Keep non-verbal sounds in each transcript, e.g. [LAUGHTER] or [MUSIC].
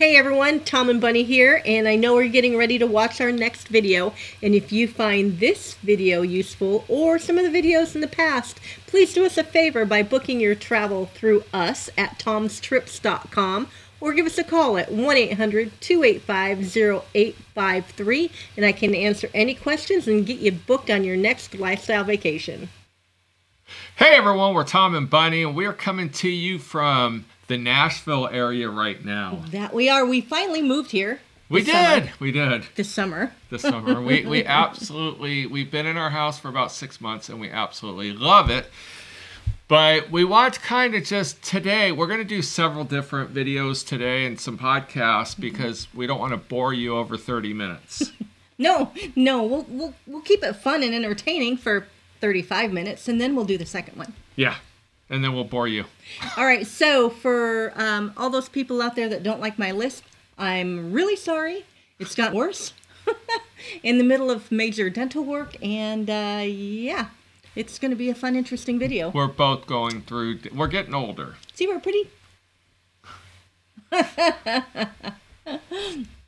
Hey everyone, Tom and Bunny here, and I know we're getting ready to watch our next video. And if you find this video useful or some of the videos in the past, please do us a favor by booking your travel through us at tomstrips.com or give us a call at 1 800 285 0853 and I can answer any questions and get you booked on your next lifestyle vacation. Hey everyone, we're Tom and Bunny, and we're coming to you from the Nashville area right now. That we are. We finally moved here. We did. summer. We did This summer. this summer. we we [LAUGHS] absolutely we've been in our house for about six months, and we absolutely love it. But we want to kind of just today, we're going to do several different videos today and some podcasts because we don't want to bore you over 30 minutes. [LAUGHS] No, no, we'll we'll we'll keep it fun and entertaining for 35 minutes and then we'll do the second one. yeah. And then we'll bore you. All right, so for um, all those people out there that don't like my list, I'm really sorry. It's gotten worse [LAUGHS] in the middle of major dental work, and uh, yeah, it's going to be a fun, interesting video. We're both going through, we're getting older. See, we're pretty. [LAUGHS]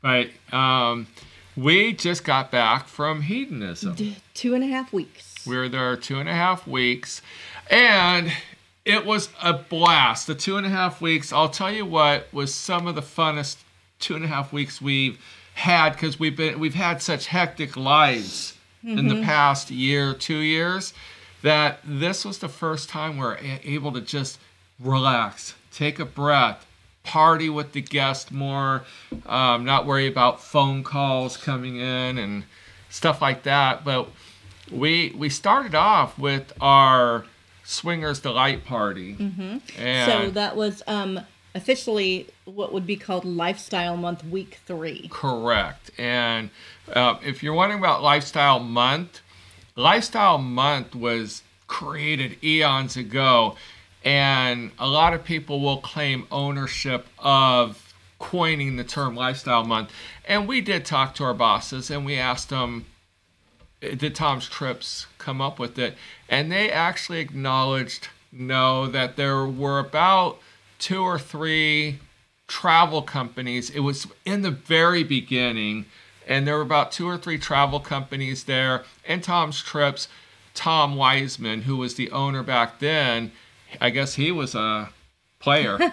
But um, we just got back from hedonism. d- Two and a half weeks. We were there two and a half weeks, and it was a blast. The two and a half weeks, I'll tell you what, was some of the funnest two and a half weeks we've had because we've been we've had such hectic lives in the past year, two years, that this was the first time we we're able to just relax, take a breath, party with the guest more, um, not worry about phone calls coming in and stuff like that. But we we started off with our swingers delight party, mm-hmm. So that was um, officially what would be called Lifestyle Month Week Three. correct. And uh, if you're wondering about lifestyle month, lifestyle month was created eons ago, and a lot of people will claim ownership of coining the term lifestyle month. And we did talk to our bosses, and we asked them did Tom's Trips come up with it? And they actually acknowledged no, that there were about two or three travel companies. It was in the very beginning, and there were about two or three travel companies there. And Tom's Trips, Tom Wiseman, who was the owner back then, I guess he was a player. [LAUGHS]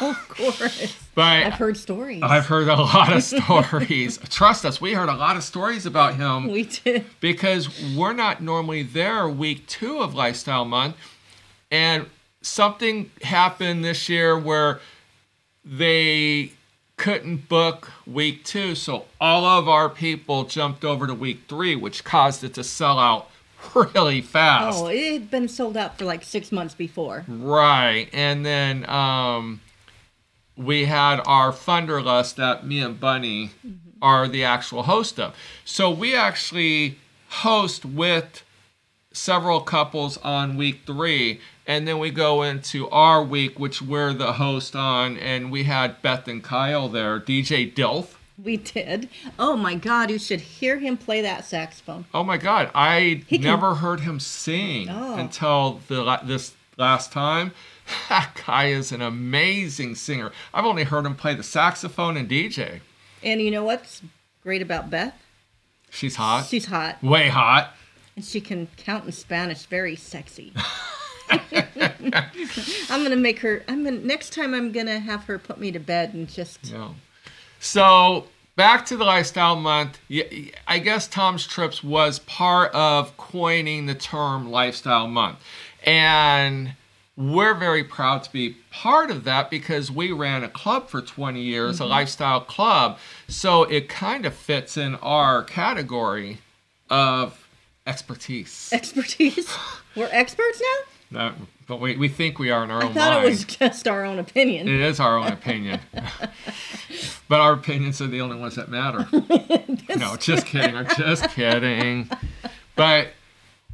Of course, but I've heard stories. I've heard a lot of stories. [LAUGHS] Trust us, we heard a lot of stories about him we did. because we're not normally there week two of Lifestyle Month. And something happened this year where they couldn't book week two. So all of our people jumped over to week three, which caused it to sell out [LAUGHS] really fast. Oh, it had been sold out for like six months before. Right. And then um, we had our Thunderlust that me and Bunny are the actual host of. So we actually host with several couples on week three. And then we go into our week, which we're the host on. And we had Beth and Kyle there, DJ Dilf. [LAUGHS] We did. Oh my God, you should hear him play that saxophone. Oh my God, I He can- never heard him sing Oh. until the la- this last time. [LAUGHS] That guy is an amazing singer. I've only heard him play the saxophone and DJ. And you know what's great about Beth? She's hot, She's hot way hot. and she can count in Spanish very sexy. [LAUGHS] I'm gonna make her. I'm gonna next time. I'm gonna have her put me to bed and just. Yeah. So back to the lifestyle month. I guess Tom's Trips was part of coining the term lifestyle month, and we're very proud to be part of that because we ran a club for 20 years, a lifestyle club. So it kind of fits in our category of expertise. Expertise. [LAUGHS] We're experts now. Uh, but we, we think we are in our I own thought mind. it was just our own opinion. It is our own opinion. [LAUGHS] but our opinions are the only ones that matter. [LAUGHS] no, just kidding. I'm just kidding. But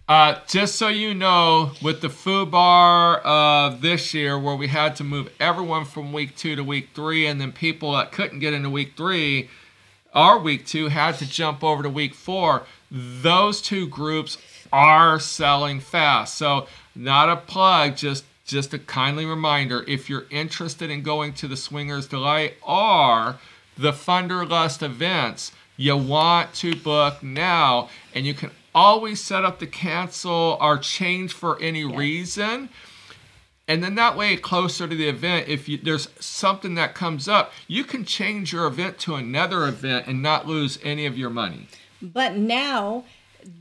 uh, just so you know, with the food bar of this year, where we had to move everyone from week two to week three, and then people that couldn't get into week three, our week two had to jump over to week four. Those two groups are selling fast. So, not a plug, just just a kindly reminder if you're interested in going to the Swingers Delight or the Thunderlust events, you want to book now, and you can always set up to cancel or change for any reason. And then that way, closer to the event, if you, there's something that comes up, you can change your event to another event and not lose any of your money. But now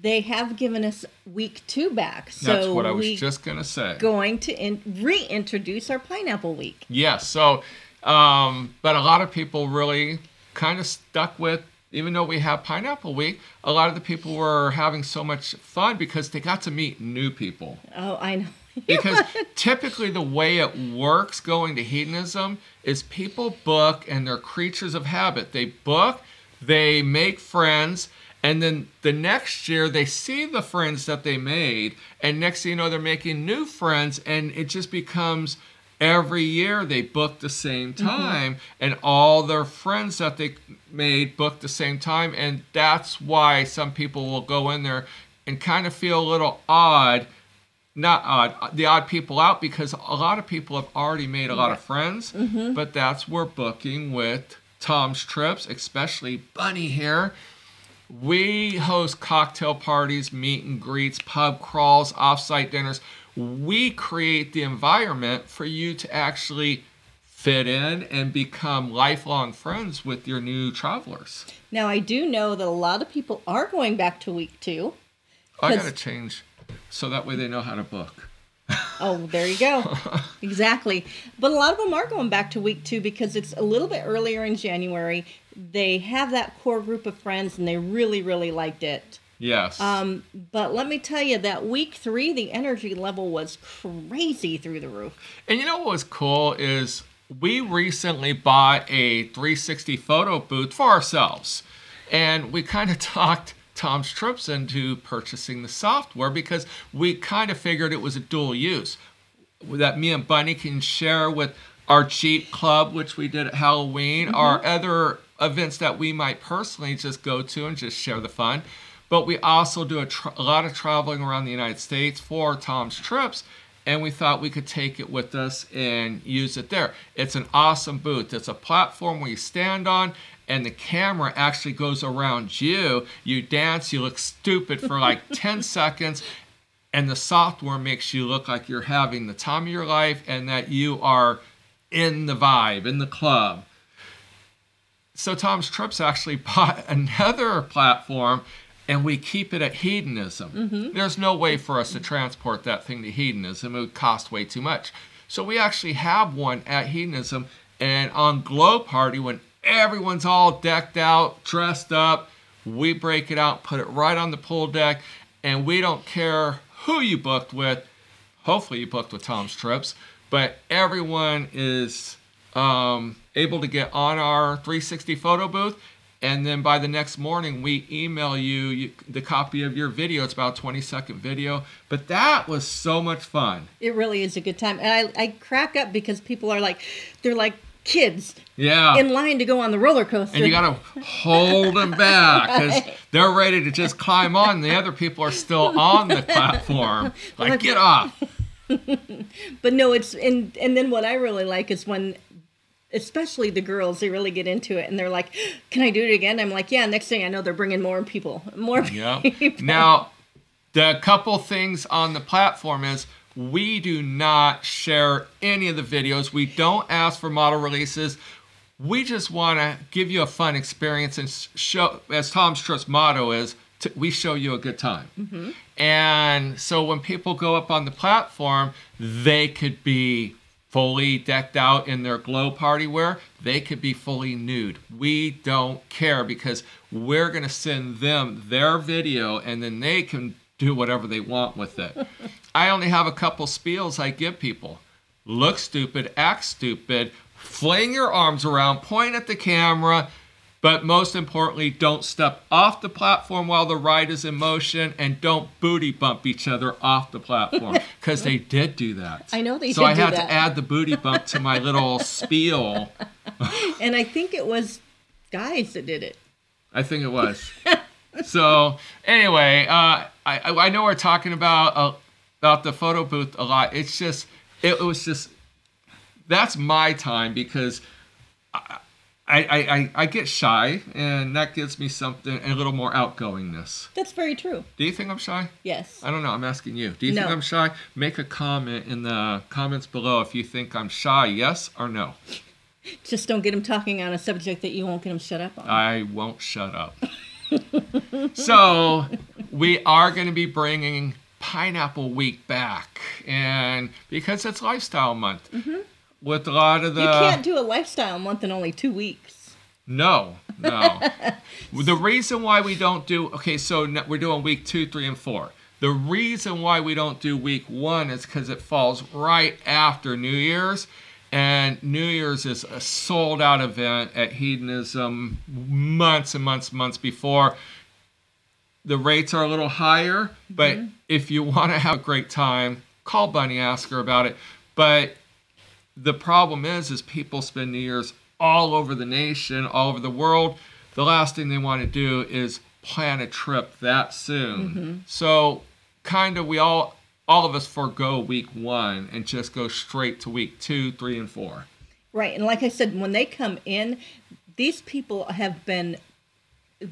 they have given us week two back. So That's what I was just gonna say. going to in- reintroduce our pineapple week. Yes. So, um, but a lot of people really kind of stuck with, even though we have Pineapple Week, a lot of the people were having so much fun because they got to meet new people. Oh, I know. [LAUGHS] Because typically the way it works going to hedonism is people book and they're creatures of habit. They book, they make friends, and then the next year they see the friends that they made, and next thing you know, they're making new friends, and it just becomes every year they book the same mm-hmm. time, and all their friends that they made book the same time, and that's why some people will go in there and kind of feel a little odd not odd, the odd people out because a lot of people have already made a lot of friends, mm-hmm. but that's where booking with Tom's Trips, especially Bunny here. We host cocktail parties, meet and greets, pub crawls, offsite dinners. We create the environment for you to actually fit in and become lifelong friends with your new travelers. Now I do know that a lot of people are going back to week two. I gotta change so that way they know how to book. [LAUGHS] Oh, there you go. exactly. But a lot of them are going back to week two because it's a little bit earlier in January. They have that core group of friends and they really, really liked it. Yes. Um, but let me tell you that week three, the energy level was crazy through the roof. And you know what was cool is we recently bought a 360 photo booth for ourselves. And we kind of [LAUGHS] talked Tom's Trips into purchasing the software because we kind of figured it was a dual use that me and Bunny can share with our cheap club, which we did at Halloween, Our other events that we might personally just go to and just share the fun. But we also do a, tra- a lot of traveling around the United States for Tom's Trips, and we thought we could take it with us and use it there. It's an awesome booth. It's a platform where you stand on, and the camera actually goes around you. You dance, you look stupid for like [LAUGHS] 10 seconds, and the software makes you look like you're having the time of your life and that you are in the vibe, in the club. So Tom's Trips actually [LAUGHS] bought another platform and we keep it at hedonism. There's no way for us to transport that thing to hedonism. It would cost way too much. So we actually have one at hedonism and on Glow Party when everyone's all decked out, dressed up, we break it out, put it right on the pool deck, and we don't care who you booked with. Hopefully, you booked with Tom's Trips, but everyone is um, able to get on our 360 photo booth. And then by the next morning, we email you, you the copy of your video. It's about a 20 second video. But that was so much fun. It really is a good time. And I, I crack up because people are like, they're like kids Yeah. in line to go on the roller coaster. and you got to hold them back because [LAUGHS] they're ready to just climb on. And the other people are still on the platform. Like, get off. [LAUGHS] But no, it's and and then what I really like is when especially the girls they really get into it and they're like, "Can I do it again?" I'm like, "Yeah." Next thing I know, they're bringing more people, more Yeah. [LAUGHS] people. Now, the couple things on the platform is we do not share any of the videos. We don't ask for model releases. We just want to give you a fun experience and show, as Tom's Trust motto is, to, we show you a good time. Mm-hmm. And so when people go up on the platform, they could be fully decked out in their glow party wear. They could be fully nude. We don't care because we're going to send them their video and then they can do whatever they want with it. I only have a couple spiels I give people. Look stupid, act stupid, fling your arms around, point at the camera, but most importantly, don't step off the platform while the ride is in motion and don't booty bump each other off the platform [LAUGHS] because they did do that. I know they so did So I had that. to add the booty bump to my little [LAUGHS] spiel. and I think it was guys that did it. I think it was. [LAUGHS] so anyway, uh, I I know we're talking about uh, about the photo booth a lot. It's just it, it was just that's my time because I, I, I, I get shy and that gives me something a little more outgoingness. That's very true. Do you think I'm shy? Yes. I don't know. I'm asking you. Do you think I'm shy? Make a comment in the comments below if you think I'm shy, yes or no. [LAUGHS] Just don't get him talking on a subject that you won't get him shut up on. I won't shut up. [LAUGHS] so, we are going to be bringing Pineapple Week back. And because it's Lifestyle Month, mm-hmm. With a lot of the. Mm-hmm. you can't do a lifestyle month in only two weeks. No, no. [LAUGHS] the reason why we don't do okay, so we're doing week two, three, and four. The reason why we don't do week one is because it falls right after New Year's, and New Year's is a sold out event at Hedonism months and months, months before. The rates are a little higher, but if you want to have a great time, call Bunny, ask her about it. But the problem is is people spend new year's all over the nation all over the world. The last thing they want to do is plan a trip that soon. Mm-hmm. So kind of we all all of us forego week one and just go straight to week two three and four. Right. And like I said, when they come in, these people have been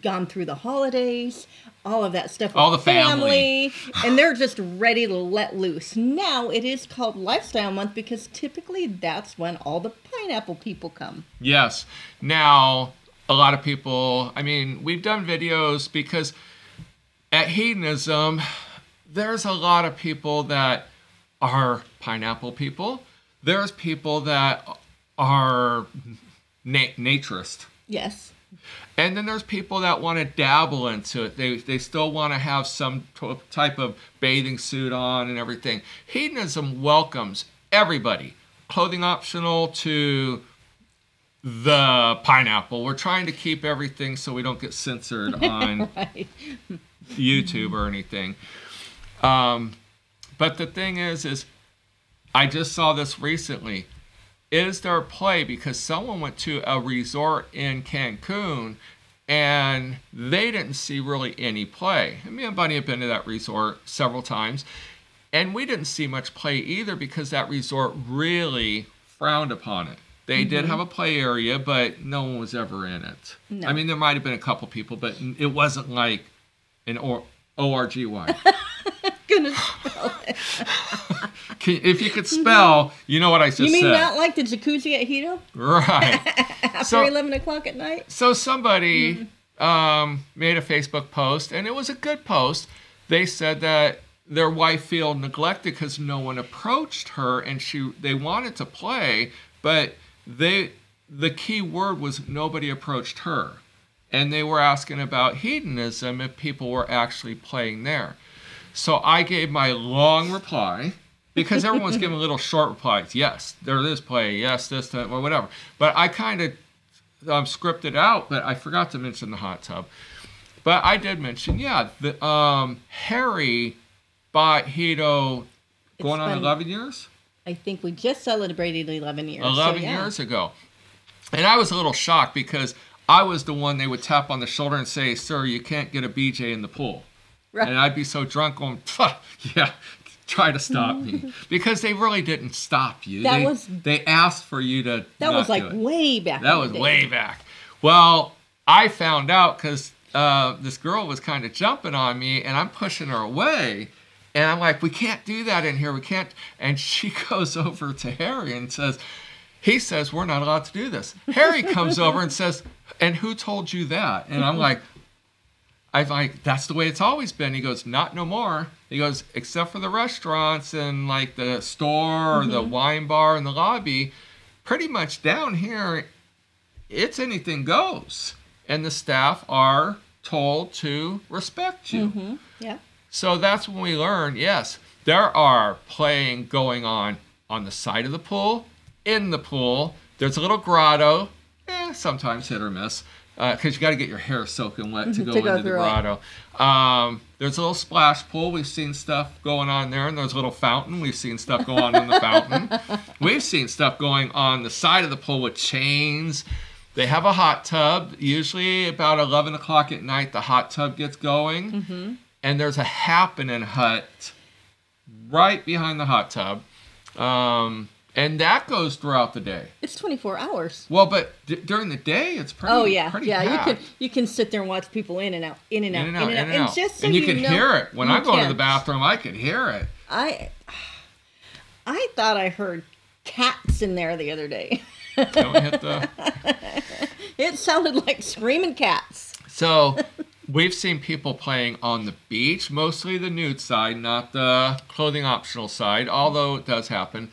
gone through the holidays, all of that stuff. All the family. and they're just ready to let loose. Now it is called Lifestyle Month because typically that's when all the pineapple people come. Yes. Now, a lot of people, I mean, we've done videos because at hedonism, there's a lot of people that are pineapple people. There's people that are na- naturist. Yes. And then there's people that want to dabble into it. They, they still want to have some t- type of bathing suit on and everything. Hedonism welcomes everybody, clothing optional to the pineapple. We're trying to keep everything so we don't get censored [LAUGHS] on Right. YouTube or anything. Um, but the thing is, is I just saw this recently. Is there a play because someone went to a resort in Cancun and they didn't see really any play. And me and Bunny have been to that resort several times, and we didn't see much play either because that resort really frowned upon it. They did mm-hmm. have a play area, but no one was ever in it. No. I mean, there might have been a couple people, but it wasn't like an or- ORGY. Gonna spell it. [LAUGHS] Can, if you could spell, you know what I just said. You mean said. not like the jacuzzi at Hedo right. [LAUGHS] after So- 11 o'clock at night? So somebody um, made a Facebook post, and it was a good post. They said that their wife feel neglected because no one approached her, and she they wanted to play, but they the key word was nobody approached her, and they were asking about hedonism if people were actually playing there. So I gave my long reply because everyone's giving [LAUGHS] little short replies. Yes, there is play. Yes, this, that, or whatever. But I kind of um, scripted out, but I forgot to mention the hot tub. But I did mention, yeah, the um, Harry bought Hedo going on 11 years? I think we just celebrated 11 years. so 11 yeah. years ago. And I was a little shocked because I was the one they would tap on the shoulder and say, Sir, you can't get a BJ in the pool. Right. And I'd be so drunk going, yeah, try to stop me. because they really didn't stop you. That they, was- they asked for you to. That was like way back. That was way back. Well, I found out because uh, this girl was kind of jumping on me, and I'm pushing her away. And I'm like, we can't do that in here. We can't. And [LAUGHS] she goes over to Harry and says, he says, we're not allowed to do this. Harry comes over and says, and who told you that? And I'm like, I'm like, that's the way it's always been. He goes, not no more. He goes, except for the restaurants and like the store or the wine bar and the lobby, pretty much down here, it's anything goes. And the staff are told to respect you. Mm-hmm. Yeah. So that's when we learned yes, there are playing going on on the side of the pool, in the pool. There's a little grotto, eh, sometimes hit or miss, because you got to get your hair soaking wet to go To go into the through grotto. Um, there's a little splash pool. We've seen stuff going on there, and there's a little fountain. We've seen stuff going on in the fountain. [LAUGHS] We've seen stuff going on the side of the pool with chains. They have a hot tub. Usually about 11 o'clock at night, the hot tub gets going. And there's a happening hut right behind the hot tub. Um, and that goes throughout the day. It's 24 hours. Well, but d- during the day, it's pretty. Oh yeah, pretty yeah. packed. You can you can sit there and watch people in and out, in and out, in and out, in and out. just so and you, you can know, hear it when I go to the bathroom. I can hear it. I I thought I heard cats in there the other day. Don't hit the. [LAUGHS] It sounded like screaming cats. So we've seen people playing on the beach, mostly the nude side, not the clothing optional side, although it does happen.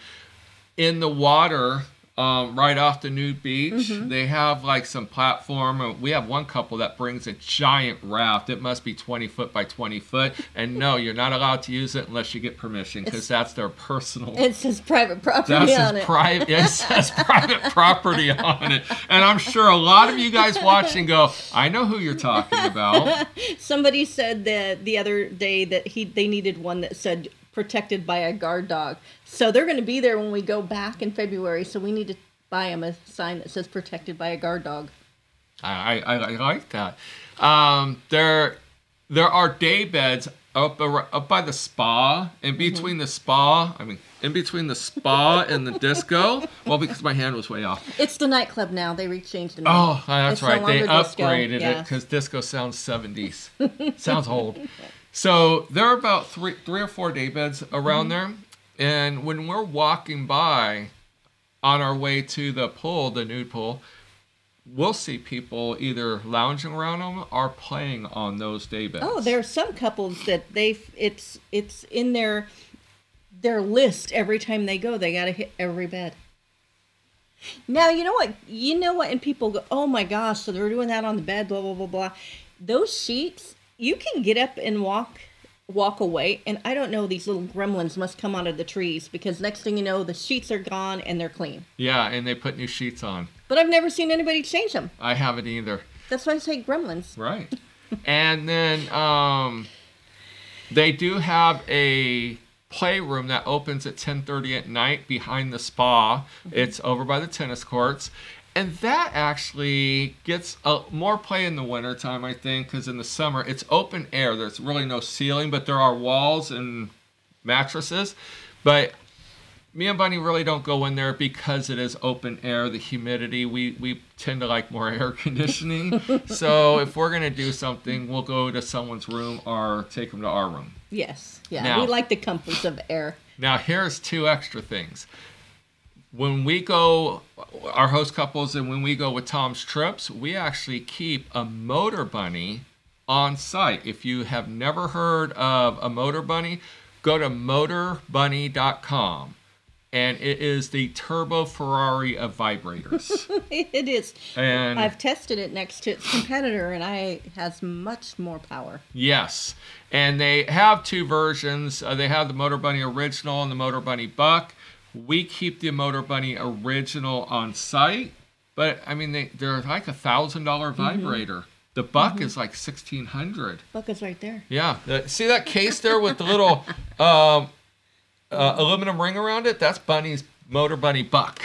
In the water, um, right off the nude beach, Mm-hmm. they have like some platform. Uh, We have one couple that brings a giant raft. It must be 20 foot by 20 foot. And no, you're not allowed to use it unless you get permission because that's their personal. [LAUGHS] It says private property That's on it. private. It [LAUGHS] says private property on it, and I'm sure a lot of you guys watching go, "I know who you're talking about." [LAUGHS] Somebody said that the other day that he they needed one that said protected by a guard dog. So they're going to be there when we go back in February. So we need to buy them a sign that says protected by a guard dog. I, I, I like that. Um, there, there are day beds up up by the spa. In between the spa, I mean, in between the spa [LAUGHS] and the disco. Well, because my hand was way off. It's the nightclub now. They rechanged the name. Oh, that's It's no right. They longer disco, upgraded it because disco sounds 70s. [LAUGHS] sounds old. So there are about three, three or four day beds around mm-hmm. there. And when we're walking by on our way to the pool, the nude pool, we'll see people either lounging around them or playing on those day beds. Oh, there are some couples that they it's it's in their their list every time they go. They got to hit every bed. Now you know what you know what, and people go, "Oh my gosh!" So they're doing that on the bed, blah blah blah blah. Those sheets, you can get up and walk walk away, and I don't know. These little gremlins must come out of the trees because next thing you know, the sheets are gone and they're clean. Yeah, and they put new sheets on. But I've never seen anybody change them. I haven't either. That's why I say gremlins. Right. and then um, they do have a playroom that opens at 10:30 at night behind the spa. It's over by the tennis courts. And that actually gets a, more play in the wintertime, I think, because in the summer it's open air. There's really no ceiling, but there are walls and mattresses. But me and Bunny really don't go in there because it is open air, the humidity. We we tend to like more [LAUGHS] air conditioning. so if we're gonna do something, we'll go to someone's room or take them to our room. Yes, yeah, Now- we like the comforts of air. Now here's two extra things. When we go, our host couples, and when we go with Tom's trips, we actually keep a motor bunny on site. If you have never heard of a motor bunny, go to motorbunny.com. And it is the turbo Ferrari of vibrators. [LAUGHS] it is. And I've tested it next to its competitor, and I it has much more power. Yes, and they have two versions. Uh, they have the Motor Bunny Original and the Motor Bunny Buck. We keep the Motor Bunny Original on site, but I mean they they're like a thousand dollar vibrator. The Buck is like sixteen hundred. Buck is right there. Yeah, see that case there with the little [LAUGHS] um, uh, aluminum ring around it? That's Bunny's Motor Bunny Buck.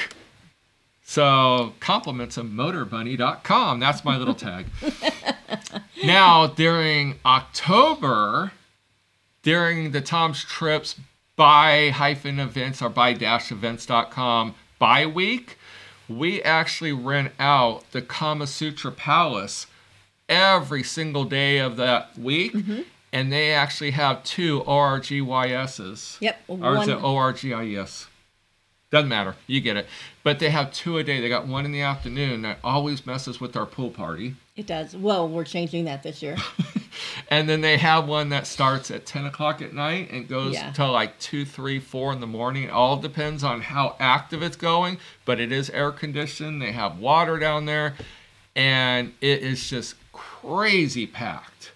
So compliments of motorbunny.com. That's my little tag. [LAUGHS] now during October, during the Tom's Trips buy hyphen events or buy dash events.com buy week, we actually rent out the Kama Sutra Palace every single day of that week. Mm-hmm. And they actually have two ORGYSs. Yep, Or is it ORGIS? Doesn't matter. You get it. But they have two a day. They got one in the afternoon that always messes with our pool party. It does. Well, we're changing that this year. [LAUGHS] And then they have one that starts at 10 o'clock at night and goes Yeah. until like 2, 3, 4 in the morning. It all depends on how active it's going, but it is air conditioned. They have water down there, and it is just crazy packed.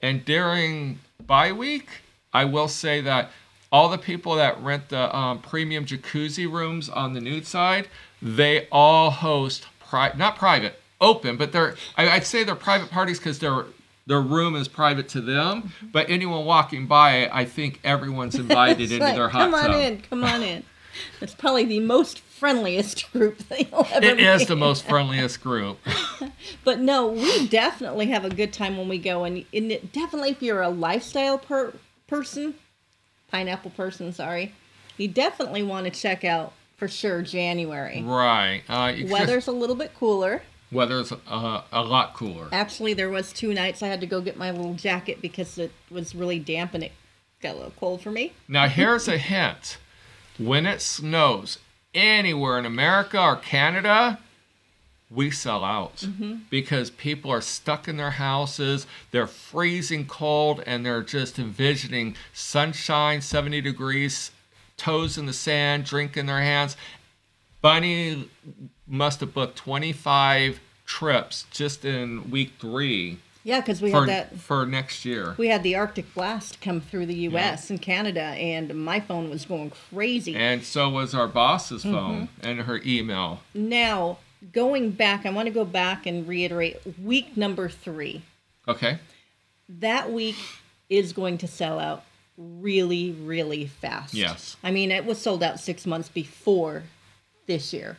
And during bye week, I will say that all the people that rent the um, premium jacuzzi rooms on the nude side, they all host pri- not private, open, but they're I, I'd say they're private parties because their their room is private to them. But anyone walking by, I think everyone's [LAUGHS] invited into like, their hot come on in, come on in. It's probably the most friendliest [LAUGHS] group that you'll ever It is the most [LAUGHS] friendliest group. But no, we definitely have a good time when we go, and, and it, definitely if you're a lifestyle per- person, pineapple person, sorry, you definitely want to check out for sure January. Right. Uh, you just- Weather's a little bit cooler. Weather's uh, a lot cooler. Actually, there was two nights I had to go get my little jacket because it was really damp and it got a little cold for me. Now, here's a hint. When it snows anywhere in America or Canada, we sell out because people are stuck in their houses, they're freezing cold, and they're just envisioning sunshine, 70 degrees, toes in the sand, drink in their hands. Bunny must have booked 25 trips just in week three Yeah, because we for, had that. for next year. We had the Arctic blast come through the U.S. and Canada, and my phone was going crazy. And so was our boss's mm-hmm. phone and her email. Now, going back, I want to go back and reiterate week number three. Okay. That week is going to sell out really, really fast. Yes. I mean, it was sold out six months before this year.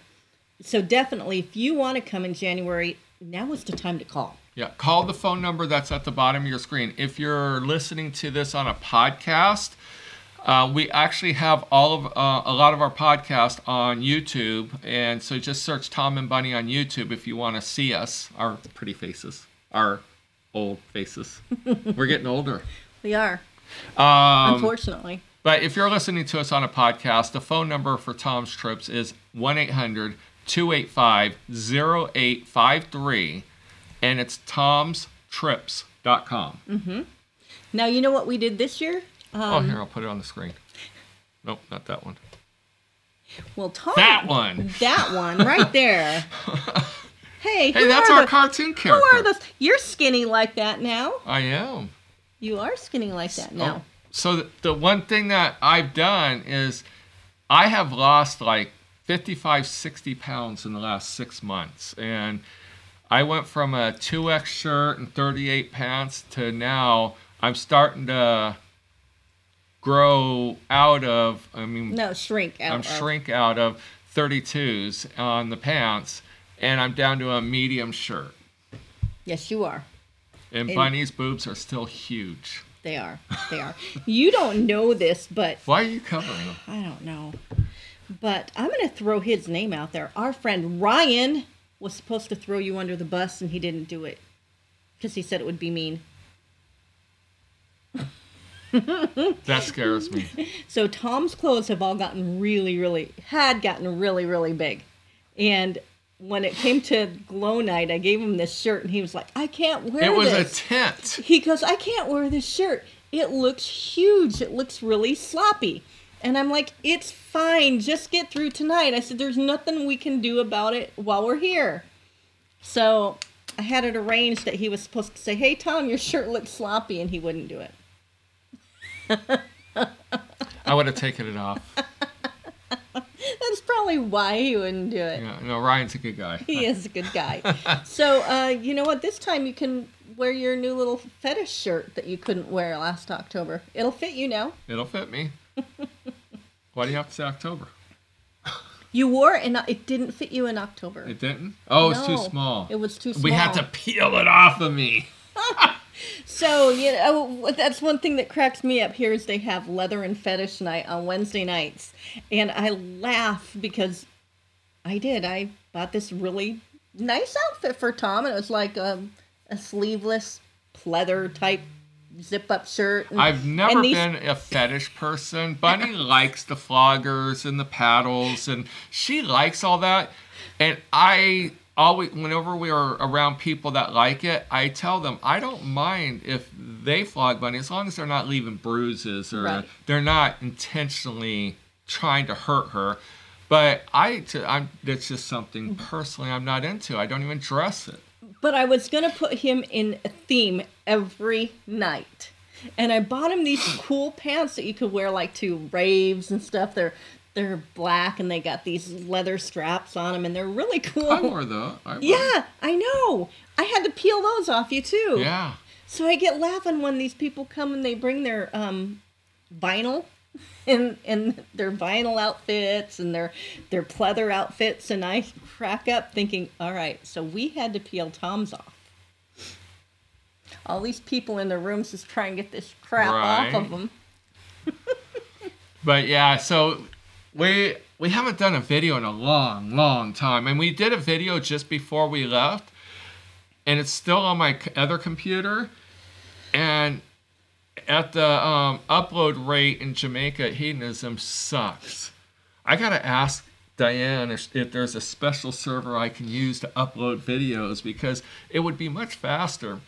So, definitely, if you want to come in January, now is the time to call. Yeah. Call the phone number that's at the bottom of your screen. If you're listening to this on a podcast, uh, we actually have all of uh, a lot of our podcast on YouTube, and so just search Tom and Bunny on YouTube if you want to see us, our pretty faces, our old faces. [LAUGHS] We're getting older. We are, Um, unfortunately. But if you're listening to us on a podcast, the phone number for Tom's Trips is 1 800 285 0853, and it's tomstrips.com. Now, you know what we did this year? oh, Um, here, I'll put it on the screen. Nope, not that one. Well, Tom. That one. That one right there. [LAUGHS] hey, Hey, who that's are our the- cartoon Who are those? You're skinny like that now. I am. You are skinny like that now. Oh, so the, the one thing that I've done is I have lost like 55, 60 pounds in the last six months. And I went from a 2X shirt and 38 pants to now I'm starting to grow out of, I mean, No, shrink out. I'm of- shrink out of 32s on the pants and I'm down to a medium shirt. Yes, you are. And And- Bunny's boobs are still huge. They are. They are. you don't know this, but Why are you covering them? I don't know. But I'm going to throw his name out there. Our friend Ryan was supposed to throw you under the bus, and he didn't do it because he said it would be mean. That scares me. [LAUGHS] So Tom's clothes have all gotten really, really had gotten really, really big, and when it came to glow night, I gave him this shirt, and he was like, "I can't wear It was a this." tent. he goes, "I can't wear this shirt. It looks huge. It looks really sloppy." And I'm like, "It's fine. Just get through tonight." I said, "There's nothing we can do about it while we're here." So I had it arranged that he was supposed to say, "Hey Tom, your shirt looks sloppy," and he wouldn't do it. [LAUGHS] I would have taken it off. [LAUGHS] [LAUGHS] That's probably why he wouldn't do it. Yeah, no, Ryan's a good guy. He [LAUGHS] is a good guy. [LAUGHS] so, uh, you know what? This time you can wear your new little fetish shirt that you couldn't wear last October. It'll fit you now. It'll fit me. Why do you have to say October? You wore it, and it didn't fit you in October. It didn't? Oh, it's too small. It was too small. We had to peel it off of me. So, you know, oh, that's one thing that cracks me up here is they have leather and fetish night on Wednesday nights. And I laugh because I did. I bought this really nice outfit for Tom, and it was like a, a sleeveless pleather type zip up shirt. And, I've never these- been a fetish person. Bunny [LAUGHS] likes the floggers and the paddles, and she likes all that. And I always, whenever we are around people that like it, I tell them I don't mind if they flog Bunny as long as they're not leaving bruises or Right. they're not intentionally trying to hurt her. But I, I'm, it's just something mm-hmm. personally I'm not into. I don't even dress it. But I was gonna put him in a theme every night. And I bought him these cool pants that you could wear like to raves and stuff. They're they're black and they got these leather straps on them and they're really cool. I wore. I yeah, I know. I had to peel those off you too. Yeah. So I get laughing when these people come and they bring their um, vinyl [LAUGHS] and and their vinyl outfits and their their pleather outfits, and I crack up thinking, all right, so we had to peel Tom's off. All these people in the rooms just try and get this crap off of them. [LAUGHS] but yeah, so we we haven't done a video in a long, long time, and we did a video just before we left, and it's still on my other computer, and at the um, upload rate in Jamaica, hedonism sucks. I gotta ask Diane if, if there's a special server I can use to upload videos because it would be much faster.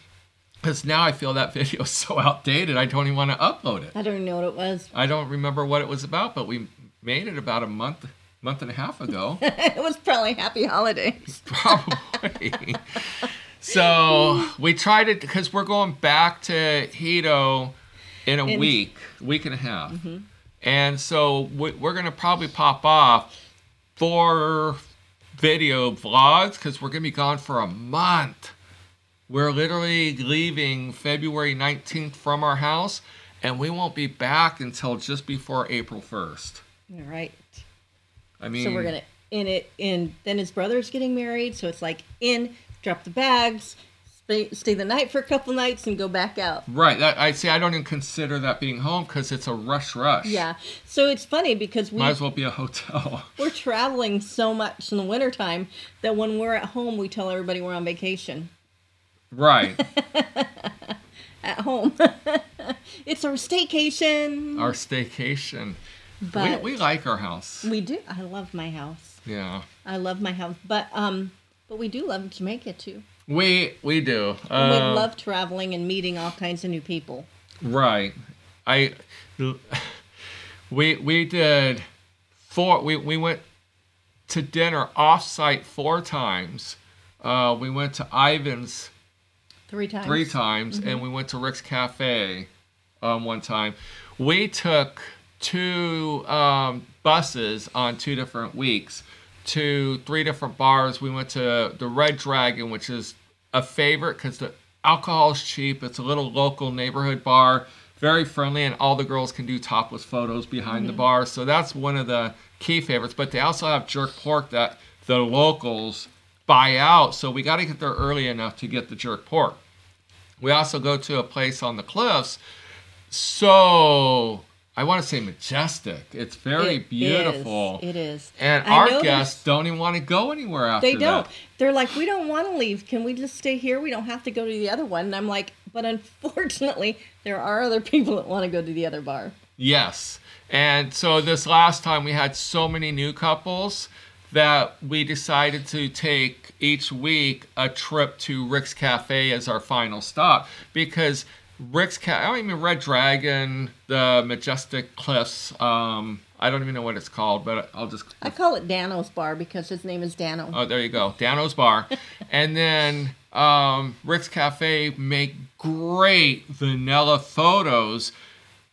Because now I feel that [LAUGHS] video is so outdated, I don't even want to upload it. I don't even know what it was. I don't remember what it was about, but we made it about a month, month and a half ago, [LAUGHS] it was probably Happy Holidays. [LAUGHS] probably. so we tried it because we're going back to Hedo in a In- week, week and a half, mm-hmm. and so we- we're gonna probably pop off four video vlogs because we're gonna be gone for a month. We're literally leaving February 19th from our house, and we won't be back until just before April 1st. All right. I mean, So we're gonna in it in then his brother's getting married, so it's like in, drop the bags, stay, stay the night for a couple nights, and go back out. Right. That I say I don't even consider that being home because it's a rush rush. Yeah. So it's funny because we Might as well be a hotel. [LAUGHS] we're traveling so much in the wintertime that when we're at home we tell everybody we're on vacation right. [LAUGHS] at home. [LAUGHS] it's our staycation. Our staycation. But we, we like our house. we do. I love my house. Yeah. I love my house, but um, but we do love Jamaica too. We we do. And we Uh, love traveling and meeting all kinds of new people. Right. I we we did four we, we went to dinner off site four times. Uh, we went to Ivan's Three times. three times, and we went to Rick's Cafe um, one time. We took two um, buses on two different weeks to three different bars. We went to the Red Dragon, which is a favorite because the alcohol is cheap. It's a little local neighborhood bar, very friendly, and all the girls can do topless photos behind the bar. So that's one of the key favorites. But they also have jerk pork that the locals buy out. So we got to get there early enough to get the jerk pork. We also go to a place on the cliffs. So I want to say majestic. It's very It beautiful. is. It is. And I our guests don't even want to go anywhere after They don't. that. They're like, we don't want to leave. Can we just stay here? We don't have to go to the other one. And I'm like, but unfortunately, there are other people that want to go to the other bar. Yes. And so this last time we had so many new couples that we decided to take each week a trip to Rick's Cafe as our final stop because Rick's Cat. I don't even Red Dragon, the Majestic Cliffs, um, I don't even know what it's called, but I'll just I call it Dano's bar because his name is Dano. Oh, there you go. Dano's Bar. [LAUGHS] and then um, Rick's Cafe make great vanilla photos.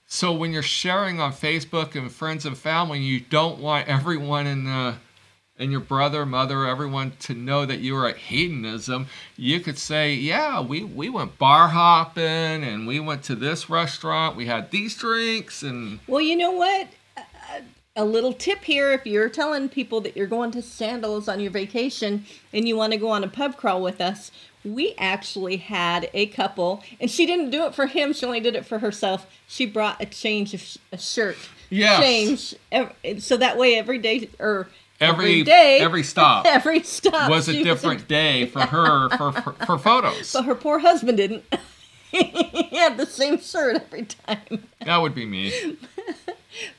So when you're sharing on Facebook and friends and family, you don't want everyone in the and your brother, mother, everyone to know that you were at hedonism. You could say, "Yeah, we we went bar hopping and we went to this restaurant. We had these drinks and Well, you know what? A- little tip here if you're telling people that you're going to Sandals on your vacation and you want to go on a pub crawl with us, we actually had a couple, and she didn't do it for him, she only did it for herself. She brought a change of sh- a shirt. Yes. Change. So that way every day, or every day, every [LAUGHS] stop every stop was a different day for her for for, for photos." But her poor husband didn't. [LAUGHS] he had the same shirt every time. That would be me. [LAUGHS]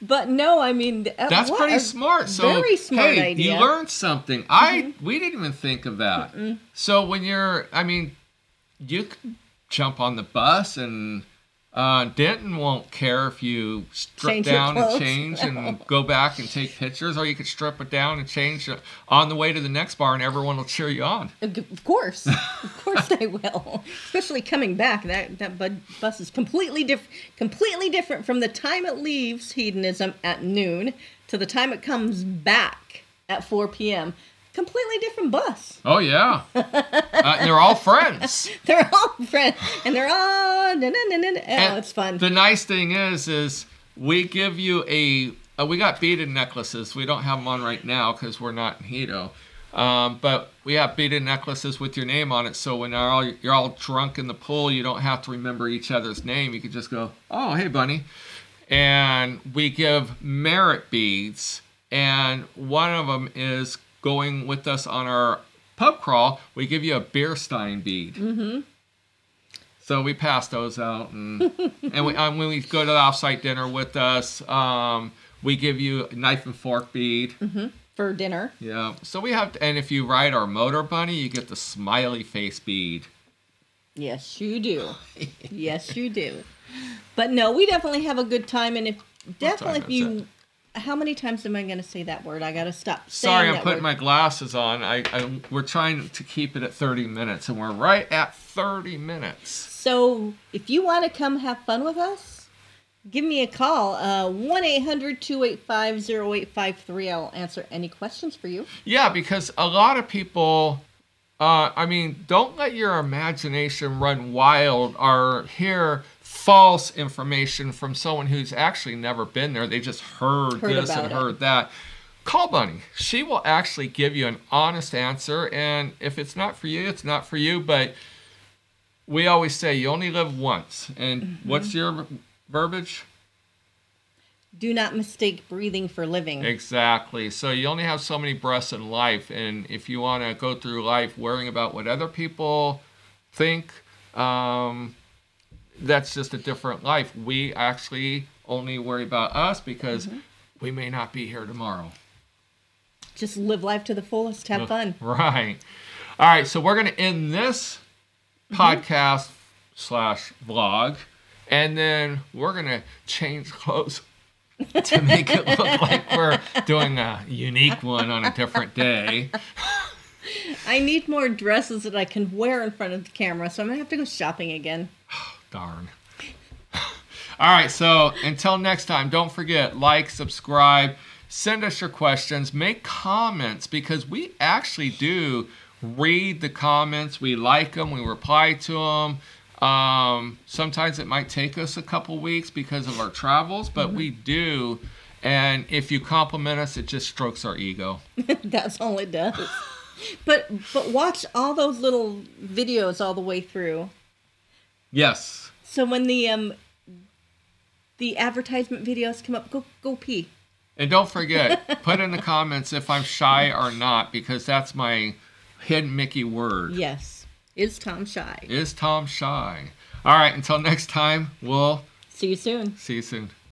But no, I mean uh, That's pretty smart. So very smart hey, idea. Mm-hmm. you learned something. I we didn't even think of that. So when you're, I mean, you jump on the bus and uh, Denton won't care if you strip Change down and change and go back and take pictures, or you could strip it down and change uh, on the way to the next bar, and everyone will cheer you on. Of course, of course they will. Especially coming back, that that bus is completely different, completely different from the time it leaves hedonism at noon to the time it comes back at 4 p.m. Completely different bus. Oh yeah, uh, and they're all friends. [LAUGHS] They're all friends, and they're all na, na, na, oh, And it's fun. The nice thing is, is we give you a. Uh, we got beaded necklaces. We don't have them on right now because we're not in Hedo. Um, but we have beaded necklaces with your name on it. So when you're all, you're all drunk in the pool, you don't have to remember each other's name. You can just go, "Oh, hey, bunny," and we give merit beads, and one of them is going with us on our pub crawl. We give you a beer stein bead. Mm-hmm. So we pass those out, and [LAUGHS] and we, um, when we go to the offsite dinner with us, um, we give you a knife and fork bead. For dinner. Yeah. So we have, and if you ride our motor bunny, you get the smiley face bead. Yes, you do. [LAUGHS] yes, you do. But no, we definitely have a good time, and if definitely if you, how many times am I going to say that word? I got to stop. Sorry, I'm putting word. my glasses on. I, I we're trying to keep it at 30 minutes, and we're right at 30 minutes. So if you want to come have fun with us, give me a call. Uh, one 800-285-0853. I'll answer any questions for you. Yeah, because a lot of people, uh, I mean, don't let your imagination run wild Are hear false information from someone who's actually never been there. They just heard, Heard this and it. heard that. Call Bunny. She will actually give you an honest answer. And if it's not for you, it's not for you. But we always say you only live once. And Mm-hmm. what's your verbiage? Do not mistake breathing for living. Exactly. So you only have so many breaths in life, and if you want to go through life worrying about what other people think, um, that's just a different life. We actually only worry about us because mm-hmm. we may not be here tomorrow. Just live life to the fullest. Have fun. Right. All right. So we're going to end this mm-hmm. podcast slash vlog, and then we're going to change clothes to make it look [LAUGHS] like we're doing a unique one on a different day. I need more dresses that I can wear in front of the camera, so I'm gonna have to go shopping again. Darn. [LAUGHS] All right. So until next time, don't forget like, subscribe, send us your questions, make comments because we actually do read the comments. We like them. We reply to them. Um, sometimes it might take us a couple weeks because of our travels, but we do. And if you compliment us, it just strokes our ego. [LAUGHS] That's all it does. [LAUGHS] But but watch all those little videos all the way through. Yes. So when the um the advertisement videos come up, go go pee. And don't forget, put in the comments if I'm shy or not, because that's my hidden Mickey word. Yes. Is Tom shy? Is Tom shy? All right, until next time, we'll See you soon. see you soon.